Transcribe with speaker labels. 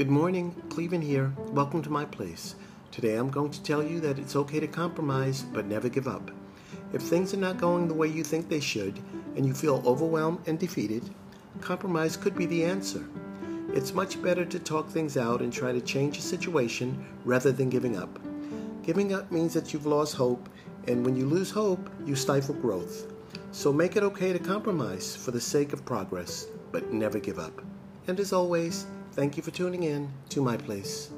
Speaker 1: Good morning, Clevin here. Welcome to my place. Today I'm going to tell you that it's okay to compromise, but never give up. If things are not going the way you think they should, and you feel overwhelmed and defeated, compromise could be the answer. It's much better to talk things out and try to change a situation rather than giving up. Giving up means that you've lost hope, and when you lose hope, you stifle growth. So make it okay to compromise for the sake of progress, but never give up. And as always, thank you for tuning in to my place.